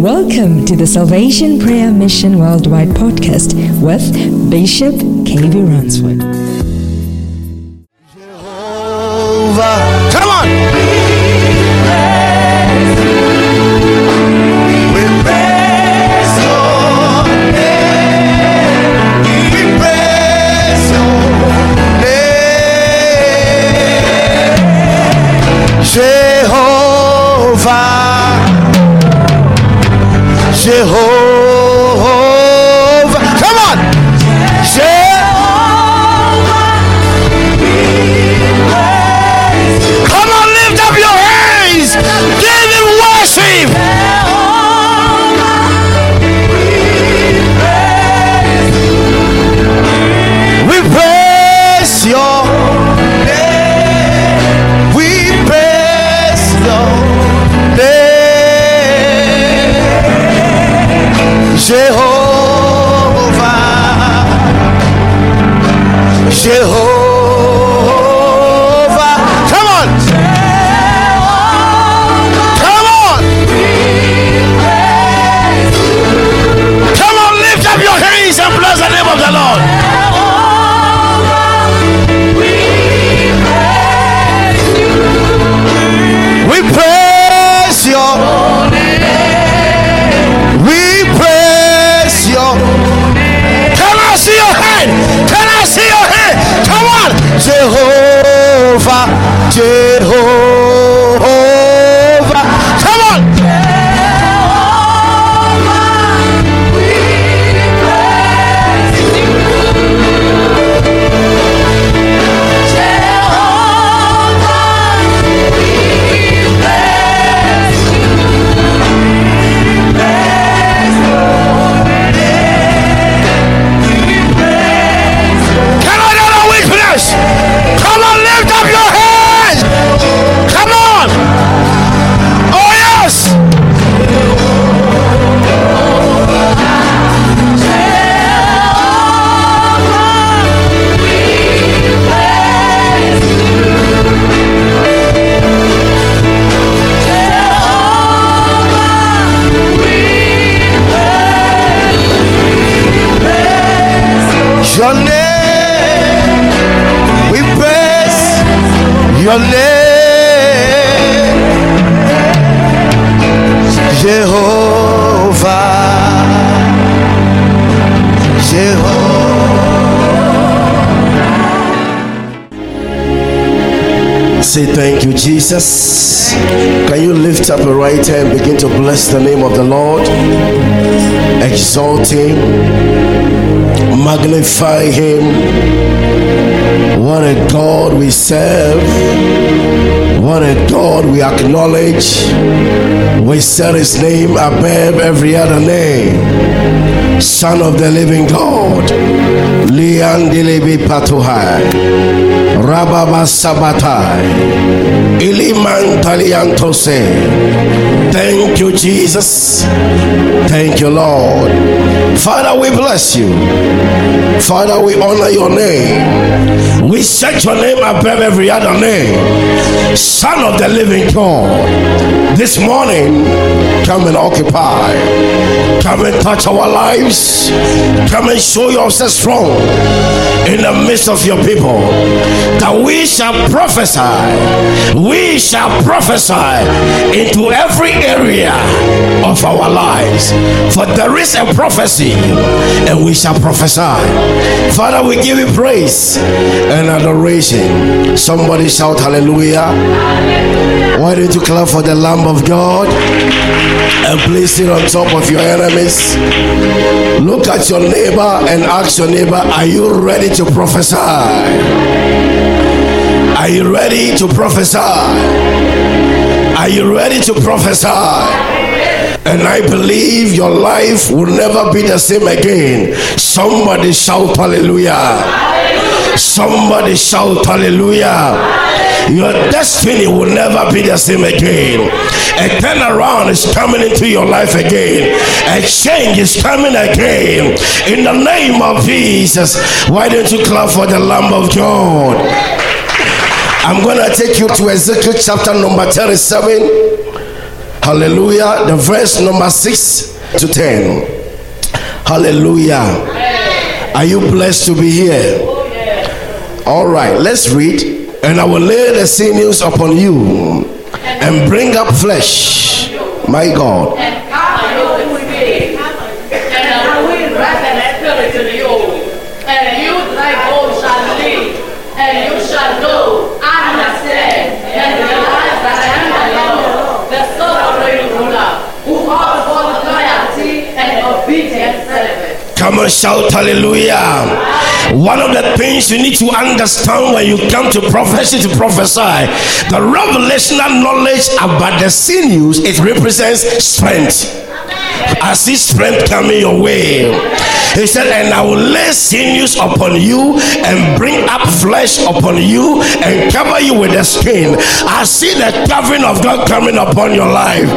Welcome to the Salvation Prayer Mission Worldwide podcast with Bishop KB Ransford. Jehovah. Your name, Jehovah, Jehovah. Say thank you, Jesus. Can you lift up your right hand begin to bless the name of the Lord? Exalt him magnify him. What a God we serve. What a God we acknowledge. We set his name above every other name. Son of the living God. Liandilibi Patuhai. Rababa Sabatai. Iliman Taliantose. Thank you, Jesus. Thank you, Lord. Father, we bless you. Father, we honor your name. We set your name above every other name. Son of the living God. This morning, come and occupy. Come and touch our lives. Come and show yourself strong in the midst of your people. That we shall prophesy. We shall prophesy into every area of our lives. For there is a prophecy, and we shall prophesy. Father, we give you praise and adoration. Somebody shout hallelujah. Why don't you clap for the Lamb of God and place it on top of your enemies? Look at your neighbor and ask your neighbor, Are you ready to prophesy? Are you ready to prophesy? Are you ready to prophesy? And I believe your life will never be the same again. Somebody shout hallelujah. Somebody shout hallelujah. Your destiny will never be the same again. A turnaround is coming into your life again. A change is coming again. In the name of Jesus, why don't you clap for the Lamb of God? I'm going to take you to Ezekiel chapter number 37. Hallelujah. The verse number 6 to 10. Hallelujah. Are you blessed to be here? All right, let's read. And I will lay the sinews upon you and bring up flesh. My God. Shout hallelujah. One of the things you need to understand when you come to prophecy to prophesy, the revelational knowledge about the sinews, it represents strength. I see strength coming your way. He said, And I will lay sinews upon you and bring up flesh upon you and cover you with the skin. I see the covering of God coming upon your life.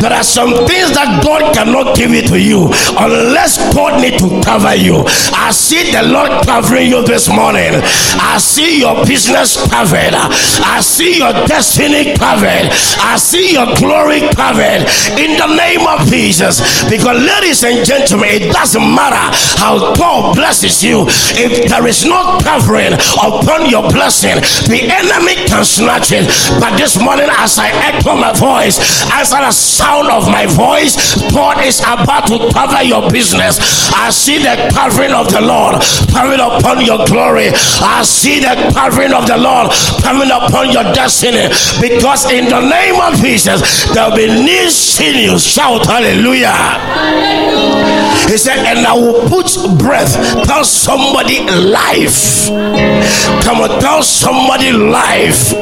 There are some things that God cannot give it to you unless God need to cover you. I see the Lord covering you this morning. I see your business covered. I see your destiny covered. I see your glory covered in the name of Jesus. Because, ladies and gentlemen, it doesn't matter how God blesses you, if there is no covering upon your blessing, the enemy can snatch it. But this morning, as I echo my voice, as the sound of my voice, God is about to cover your business. I see the covering of the Lord coming upon your glory. I see the covering of the Lord coming upon your destiny. Because in the name of Jesus, there will be new sinews. Shout hallelujah. He said, and I will put breath. Tell somebody life. Come on, tell somebody life.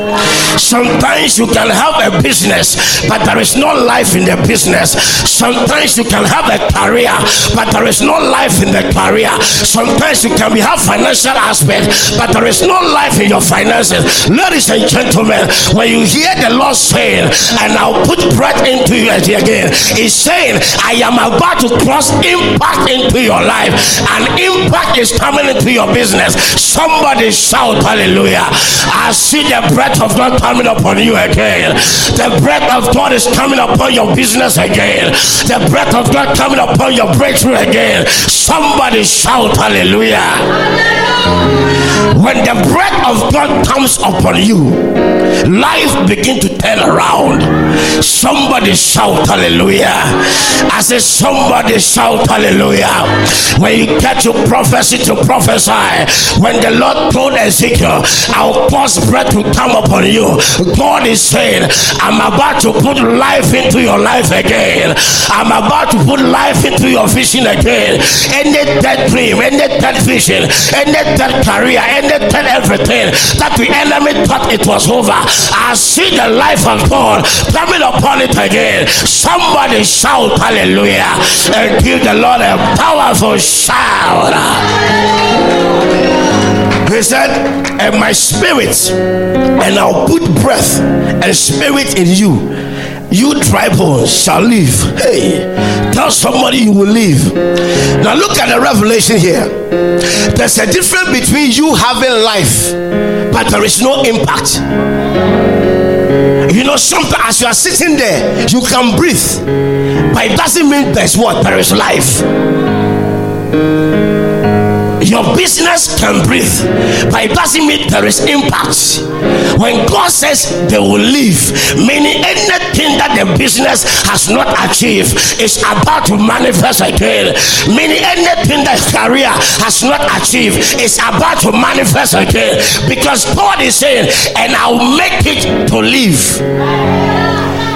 Sometimes you can have a business, but there is no life in the business. Sometimes you can have a career, but there is no life in the career. Sometimes you can have financial aspect, but there is no life in your finances. Ladies and gentlemen, when you hear the Lord saying, and I'll put breath into you again, He's saying, I am about to cross impact into your life, and impact is coming into your business. Somebody shout hallelujah. I see the breath of God coming upon you again. The breath of God is coming upon your business again. The breath of God coming upon your breakthrough again. Somebody shout hallelujah. When the breath of God comes upon you, life begin to turn around. Somebody shout hallelujah. I say somebody shout hallelujah. When you get your prophecy to prophesy, when the Lord told Ezekiel, I'll cause breath to come upon you. God is saying, I'm about to put life into your life again. I'm about to put life into your vision again. Any dead dream, any dead vision, any dead career, any dead everything that the enemy thought it was over. I see the life of God coming upon it again. Somebody shout hallelujah and give the Lord a powerful shout. He said, and my spirit, and I'll put breath and spirit in you. You dry bones shall live. Hey, tell somebody you will live. Now look at the revelation here. There's a difference between you having life, but there is no impact. You know, sometimes as you are sitting there, you can breathe, but it doesn't mean there's what? There is life. Business can breathe, but it there is impact. When God says they will live, meaning anything that the business has not achieved is about to manifest again. Meaning anything that career has not achieved is about to manifest again. Because God is saying, and I'll make it to live.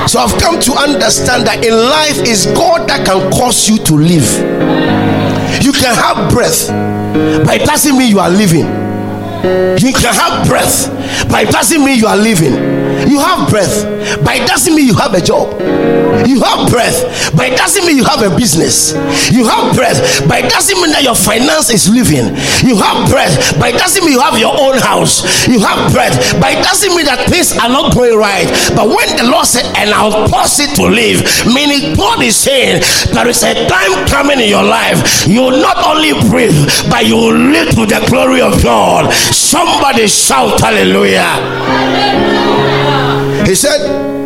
So I've come to understand that in life is God that can cause you to live. You can have breath, it doesn't mean you are living. You can have breath, it doesn't mean you are living. You have breath, it doesn't mean you have a job. You have breath, but it doesn't mean you have a business. You have breath, but it doesn't mean that your finance is living. You have breath, but it doesn't mean you have your own house. You have breath, but it doesn't mean that things are not going right. But when the Lord said, and I'll cause it to live, meaning God is saying there is a time coming in your life. You will not only breathe, but you will live to the glory of God. Somebody shout hallelujah. He said,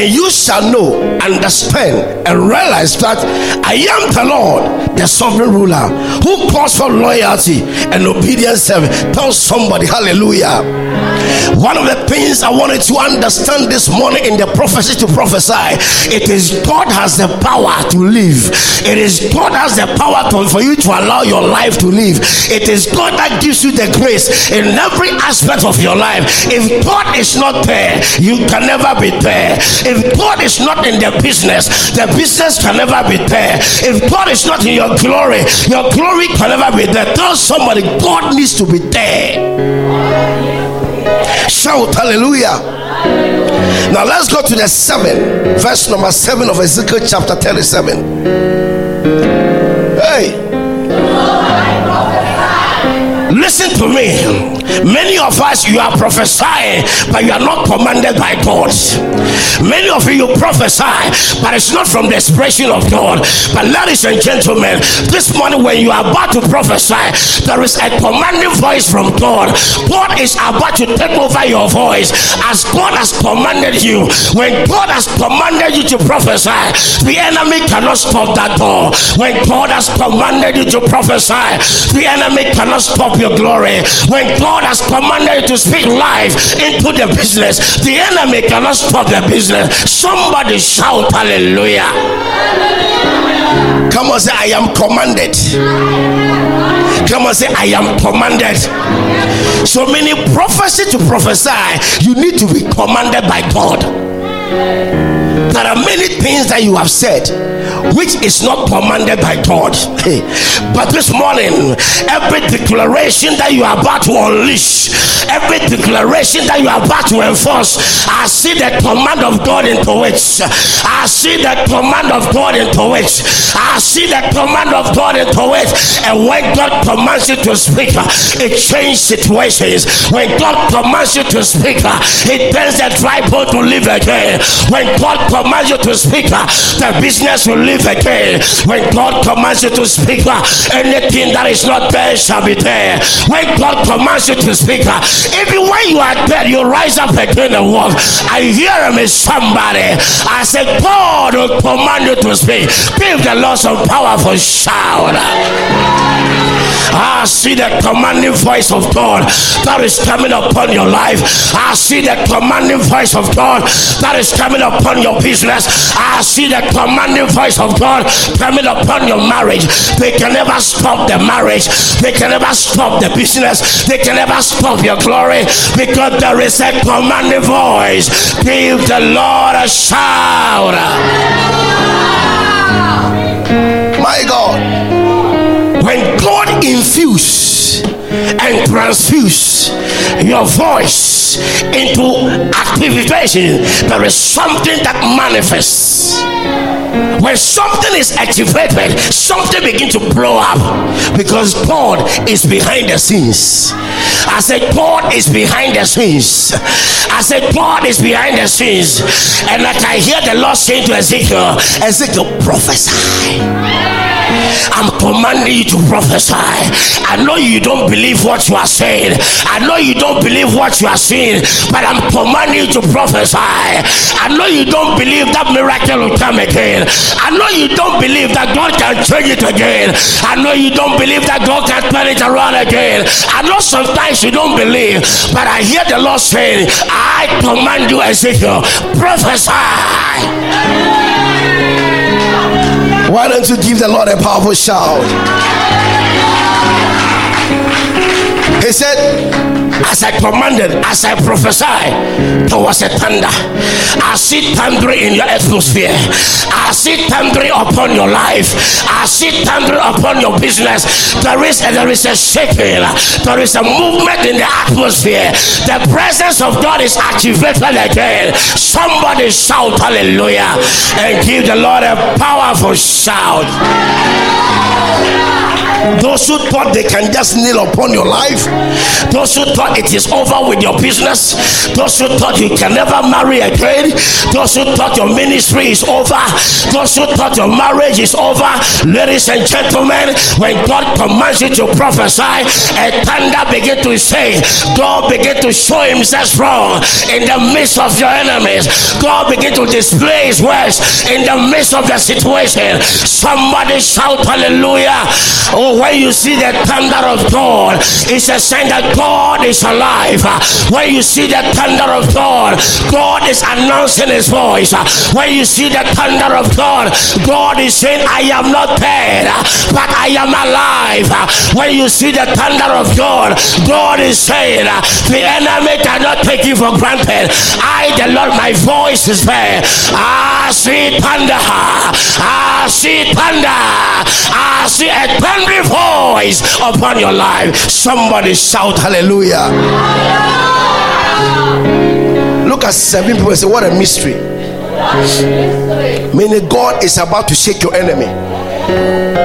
and you shall know, understand, and realize that I am the Lord, the sovereign ruler, who calls for loyalty and obedience. Tell somebody, hallelujah. One of the things I wanted to understand this morning in the prophecy to prophesy, it is God has the power to live. It is God has the power to, for you to allow your life to live. It is God that gives you the grace in every aspect of your life. If God is not there, you can never be there. If God is not in the business, the business can never be there. If God is not in your glory, your glory can never be there. Tell somebody, God needs to be there. Shout hallelujah. Now let's go to the 7, verse number 7 of Ezekiel chapter 37. Hey. Listen to me. Many of us, you are prophesying, but you are not commanded by God. Many of you, you prophesy, but it's not from the expression of God. But, ladies and gentlemen, this morning when you are about to prophesy, there is a commanding voice from God. God is about to take over your voice as God has commanded you. When God has commanded you to prophesy, the enemy cannot stop that door. When God has commanded you to prophesy, the enemy cannot stop glory. When God has commanded you to speak life into the business, the enemy cannot stop the business. Somebody shout hallelujah. Come on, say, I am commanded. Come on, say, I am commanded. So many prophecy to prophesy, you need to be commanded by God. There are many things that you have said which is not commanded by God. But this morning, every declaration that you are about to unleash, every declaration that you are about to enforce, I see the command of God into which I see the command of God into which I see the command of God into which, and when God commands you to speak, it changes situations. When God commands you to speak, it turns the dry to live again. When God commands you to speak, the business will live again. When God commands you to speak, uh, anything that is not there shall be there. When God commands you to speak, uh, even when you are dead, you rise up again and walk. I hear him is somebody. I said, God will command you to speak. Give the Lord some powerful shout. I see the commanding voice of God that is coming upon your life. I see the commanding voice of God that is coming upon your business. I see the commanding voice of God coming upon your marriage. They can never stop the marriage, they can never stop the business, they can never stop your glory because there is a commanding voice. Give the Lord a shout. My God, when God infuse and transfuse your voice into activation, there is something that manifests. When something is activated, something begins to blow up because God is behind the scenes. I said, God is behind the scenes. I said, God is behind the scenes. And like I hear the Lord saying to Ezekiel, Ezekiel, prophesy. I'm commanding you to prophesy. I know you don't believe what you are saying. I know you don't believe what you are seeing, but I'm commanding you to prophesy. I know you don't believe that miracle will come again. I know you don't believe that God can change it again. I know you don't believe that God can turn it around again. I know sometimes you don't believe, but I hear the Lord saying, I command you, Ezekiel, prophesy. Why don't you give the Lord a powerful shout? He said, as I commanded, as I prophesied, there was a thunder. I see thunder in your atmosphere. I see thunder upon your life. I see thunder upon your business. There is a, there is a shaking. There is a movement in the atmosphere. The presence of God is activated again. Somebody shout hallelujah and give the Lord a powerful shout. Those who thought they can just kneel upon your life, those who thought it is over with your business, those who thought you can never marry again, those who thought your ministry is over, those who thought your marriage is over. Ladies and gentlemen, when God commands you to prophesy, a thunder begin to say, God begin to show himself strong in the midst of your enemies. God begin to display his words in the midst of the situation. Somebody shout hallelujah. Oh, when you see the thunder of God, it's a sign that God is alive. When you see the thunder of God, God is announcing his voice. When you see the thunder of God, God is saying, I am not dead, but I am alive. When you see the thunder of God, God is saying, The enemy cannot take you for granted. I, the Lord, my voice is there. I see thunder. I see thunder. I see a thundering voice upon your life. Somebody shout hallelujah. Look at seven people and say, What a mystery. Meaning, God is about to shake your enemy.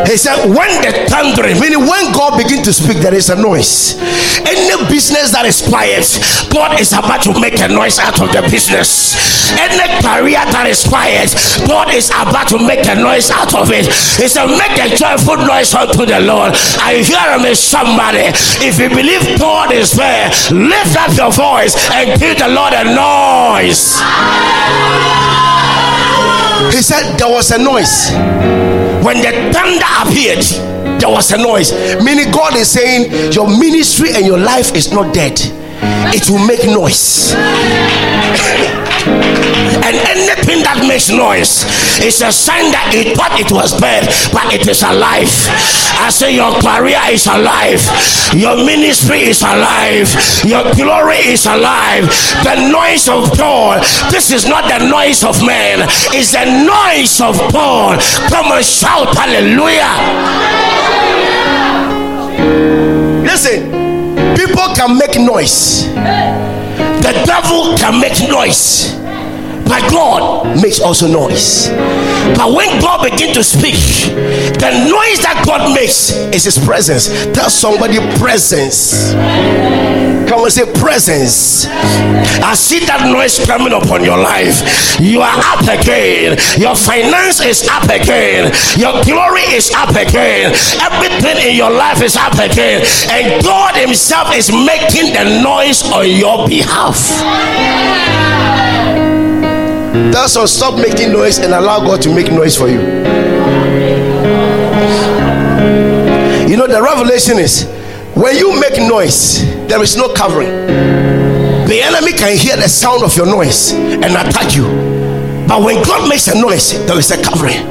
He said, when the thundering, meaning when God begins to speak, there is a noise. Any business that is quiet, God is about to make a noise out of the business. Any career that is quiet, God is about to make a noise out of it. He said, make a joyful noise unto the Lord. I hear me somebody. If you believe God is there, lift up your voice and give the Lord a noise. He said there was a noise when the thunder appeared there was a noise. Meaning god is saying your ministry and your life is not dead. It will make noise and anything that makes noise is a sign that it thought it was dead but it is alive. I say your career is alive. Your ministry is alive. Your glory is alive. The noise of god this is not the noise of man. It's the noise of god. Come and shout hallelujah. Listen people can make noise the devil can make noise but God makes also noise. But when God begins to speak, the noise that God makes is His presence. Tell somebody presence. Come and say presence. I see that noise coming upon your life. You are up again. Your finance is up again. Your glory is up again. Everything in your life is up again. And God Himself is making the noise on your behalf. That's all. Stop making noise and allow God to make noise for you. You know, the revelation is when you make noise, there is no covering. The enemy can hear the sound of your noise and attack you. But when God makes a noise, there is a covering.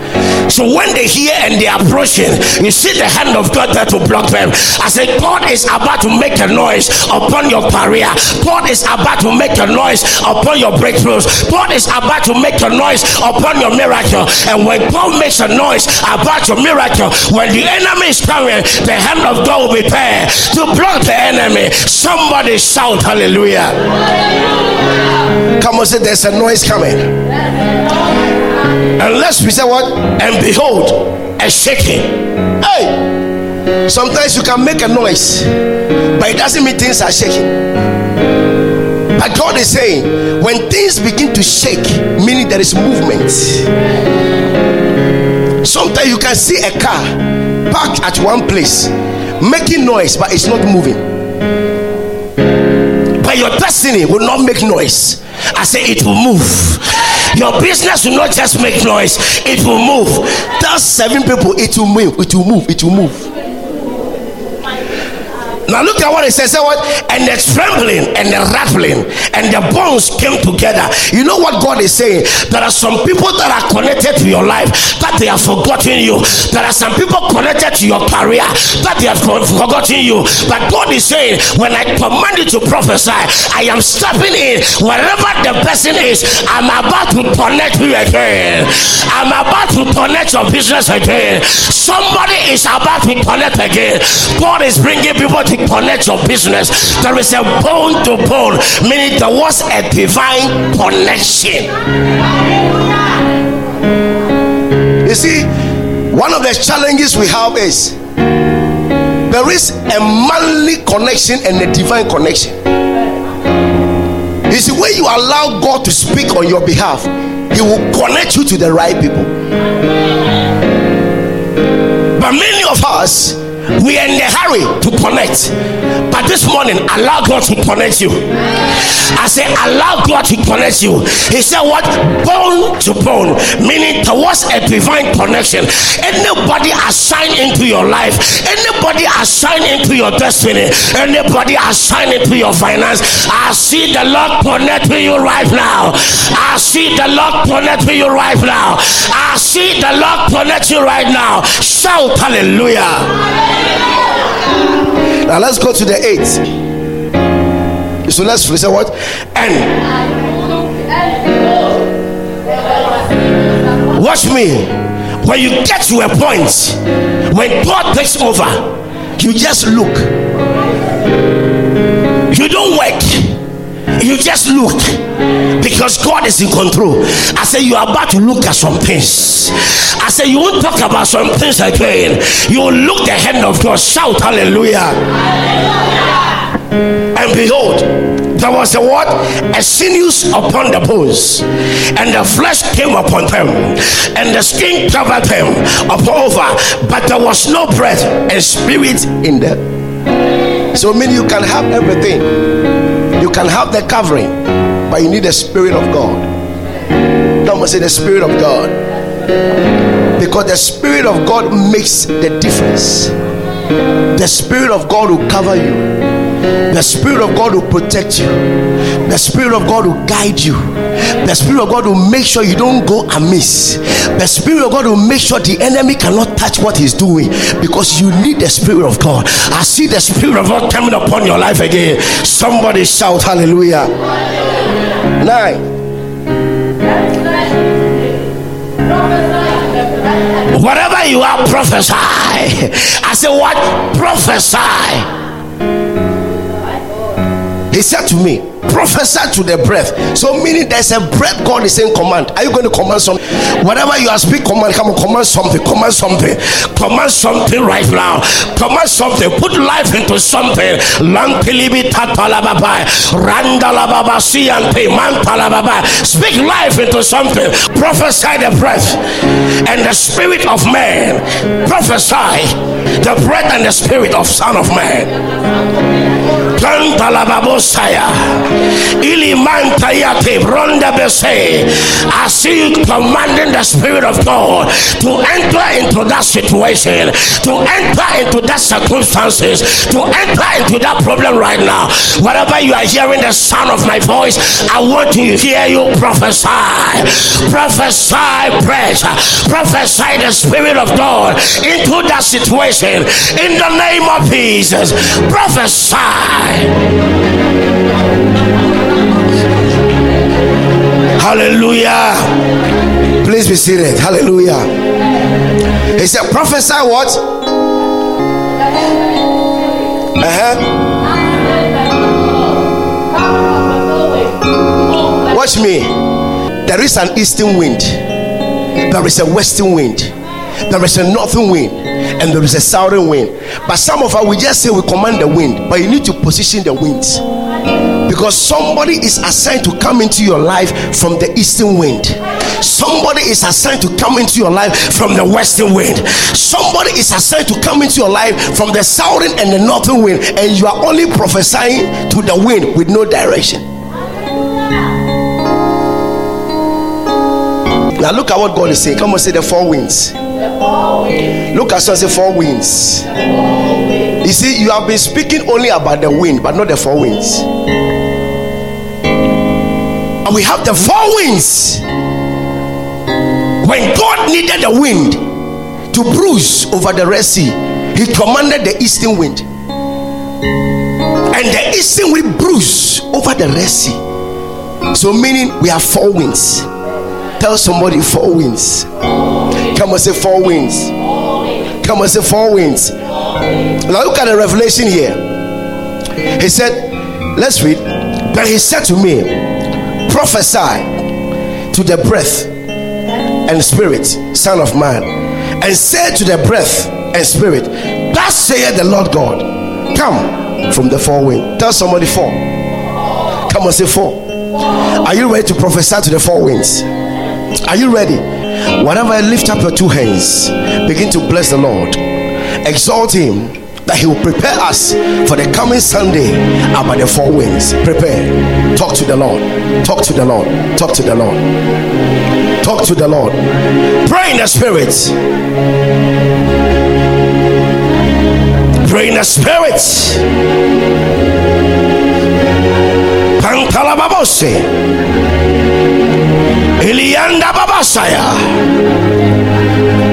So when they hear and they are approaching, you see the hand of God there to block them. I say, God is about to make a noise upon your career. God is about to make a noise upon your breakthroughs. God is about to make a noise upon your miracle. And when God makes a noise about your miracle, when the enemy is coming, the hand of God will be there to block the enemy. Somebody shout hallelujah. Come on, say there's a noise coming. Unless we say what? And behold, a shaking. Hey! Sometimes you can make a noise, but it doesn't mean things are shaking. But God is saying, when things begin to shake, meaning there is movement. Sometimes you can see a car parked at one place, making noise, but it's not moving. But your destiny will not make noise. I say it will move. Your business will not just make noise, it will move. Tell seven people, it will move, it will move, it will move. Now look at what it says. Say what? And the trembling and the rattling and the bones came together. You know what God is saying? There are some people that are connected to your life that they have forgotten you. There are some people connected to your career that they have forgotten you. But God is saying, when I command you to prophesy, I am stepping in wherever the person is. I'm about to connect you again. I'm about to connect your business again. Somebody is about to connect again. God is bringing people to connect your business, there is a bone to bone, meaning there was a divine connection. You see, one of the challenges we have is there is a manly connection and a divine connection. You see, when you allow God to speak on your behalf, He will connect you to the right people. But many of us, we are in a hurry to connect. But this morning, allow God to connect you. I say, allow God to connect you. He said, What? Bone to bone, meaning towards a divine connection. Anybody assigned into your life, anybody assigned into your destiny, anybody assigned into your finance, I see the Lord connect with you right now. I see the Lord connect with you right now. I see the Lord connect you right now. Shout hallelujah. Now let's go to the eight. So let's say what? And watch me. When you get to a point, when God takes over, you just look. You don't work you just look because God is in control. I say you are about to look at some things. I say you won't talk about some things again. You will look the hand of God. Shout hallelujah. And behold, there was a what? A sinews upon the bones, and the flesh came upon them, and the skin covered them upon over, but there was no breath and spirit in them. So, mean you can have everything you can have the covering, but you need the Spirit of God. Don't say the Spirit of God. Because the Spirit of God makes the difference. The Spirit of God will cover you. The Spirit of God will protect you. The Spirit of God will guide you. The Spirit of God will make sure you don't go amiss. The Spirit of God will make sure the enemy cannot touch what He's doing because you need the Spirit of God. I see the Spirit of God coming upon your life again. Somebody shout hallelujah. Nine. Whatever you are, prophesy. I say, What? Prophesy. He said to me, prophesy to the breath. So, meaning there's a breath God is saying command. Are you going to command something? Whatever you are speaking, command, come on, command something, command something, command something right now. Command something, put life into something. Speak life into something. Prophesy the breath and the spirit of man. Prophesy the breath and the spirit of Son of Man. Kantalababosaya. Ilimantayate Bronda Bese. I see you commanding the Spirit of God to enter into that situation, to enter into that circumstances, to enter into that problem right now. Whatever you are hearing the sound of my voice, I want to hear you prophesy. Prophesy, praise, prophesy the Spirit of God into that situation in the name of Jesus. Prophesy. Hallelujah. Please be seated. Hallelujah. He said, prophesy what? Uh-huh. Watch me. There is an eastern wind. There is a western wind. There is a northern wind and there is a southern wind. But some of us we just say we command the wind, but you need to position the winds because somebody is assigned to come into your life from the eastern wind. Somebody is assigned to come into your life from the western wind. Somebody is assigned to come into your life from the southern and the northern wind, and you are only prophesying to the wind with no direction. Now look at what God is saying. Come on, say the four winds. Look at say four winds. You see, you have been speaking only about the wind, but not the four winds. And we have the four winds. When God needed the wind to bruise over the Red Sea, He commanded the eastern wind. And the eastern wind bruised over the Red Sea. So, meaning we have four winds. Tell somebody four winds. Come and say four winds. Come and say four winds. Now look at the revelation here. He said, let's read. But he said to me, prophesy to the breath and spirit, son of man, and say to the breath and spirit, Thus saith the Lord God, come from the four winds. Tell somebody four. Come and say four. Are you ready to prophesy to the four winds? Are you ready? Whenever I lift up your two hands, begin to bless the Lord, exalt Him that He will prepare us for the coming Sunday about the four winds. Prepare. Talk to the Lord. Talk to the Lord. Talk to the Lord. Talk to the Lord. Pray in the Spirit. Pray in the Spirit. Pantalababose. Elianda Babasaya.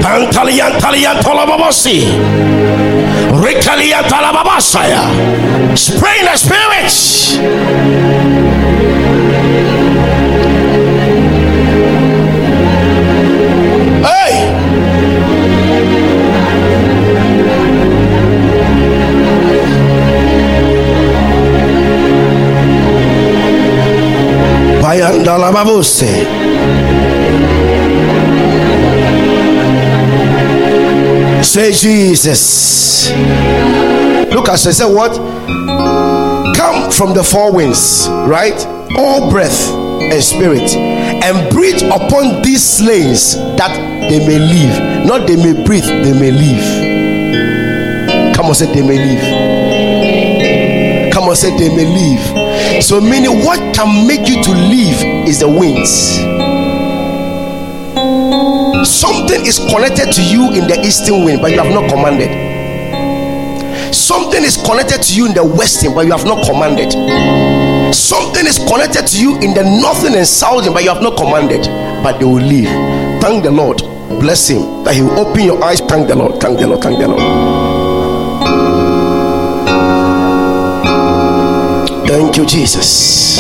Pantalian Talian Tolababosi. Rikalian Talababasaya. Pray in the Spirit. Hey! Bayandala babose. Say Jesus. Look at say, what? Come from the four winds, right? All breath and spirit, and breathe upon these slaves that they may live. Not they may breathe, they may live. Come on, say they may live. Come on, say they may live. So, meaning what can make you to live is the winds. Something is connected to you in the eastern wind, but you have not commanded. Something is connected to you in the western, but you have not commanded. Something is connected to you in the northern and southern, but you have not commanded. But they will leave. Thank the Lord. Bless Him that He will open your eyes. Thank the Lord. Thank the Lord. Thank the Lord. Thank you, Jesus.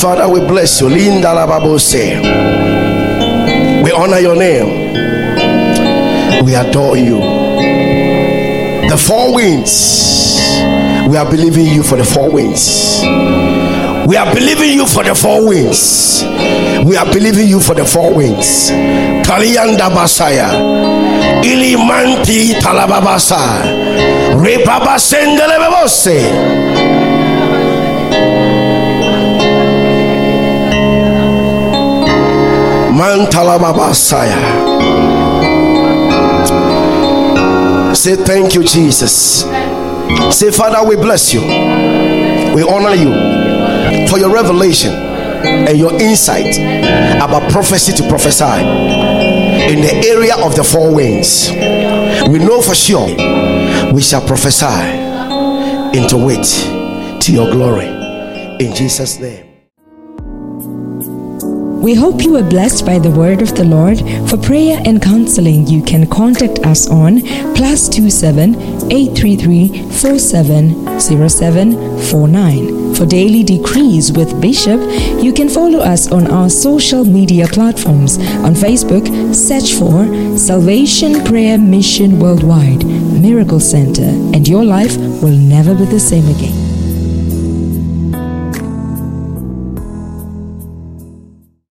Father, we bless you. Linda Lababose. We honor your name. We adore you. The four winds. We are believing you for the four winds. We are believing you for the four winds. We are believing you for the four winds. Kalianda Basaya. Ilimanti Talababasa. Repaba. Say thank you, Jesus. Say, Father, we bless you. We honor you for your revelation and your insight about prophecy to prophesy in the area of the four winds. We know for sure we shall prophesy into it to your glory in Jesus' name. We hope you were blessed by the word of the Lord. For prayer and counseling, you can contact us on plus two seven eight three three four seven zero seven four nine. For daily decrees with Bishop, you can follow us on our social media platforms. On Facebook, search for Salvation Prayer Mission Worldwide Miracle Center, and your life will never be the same again.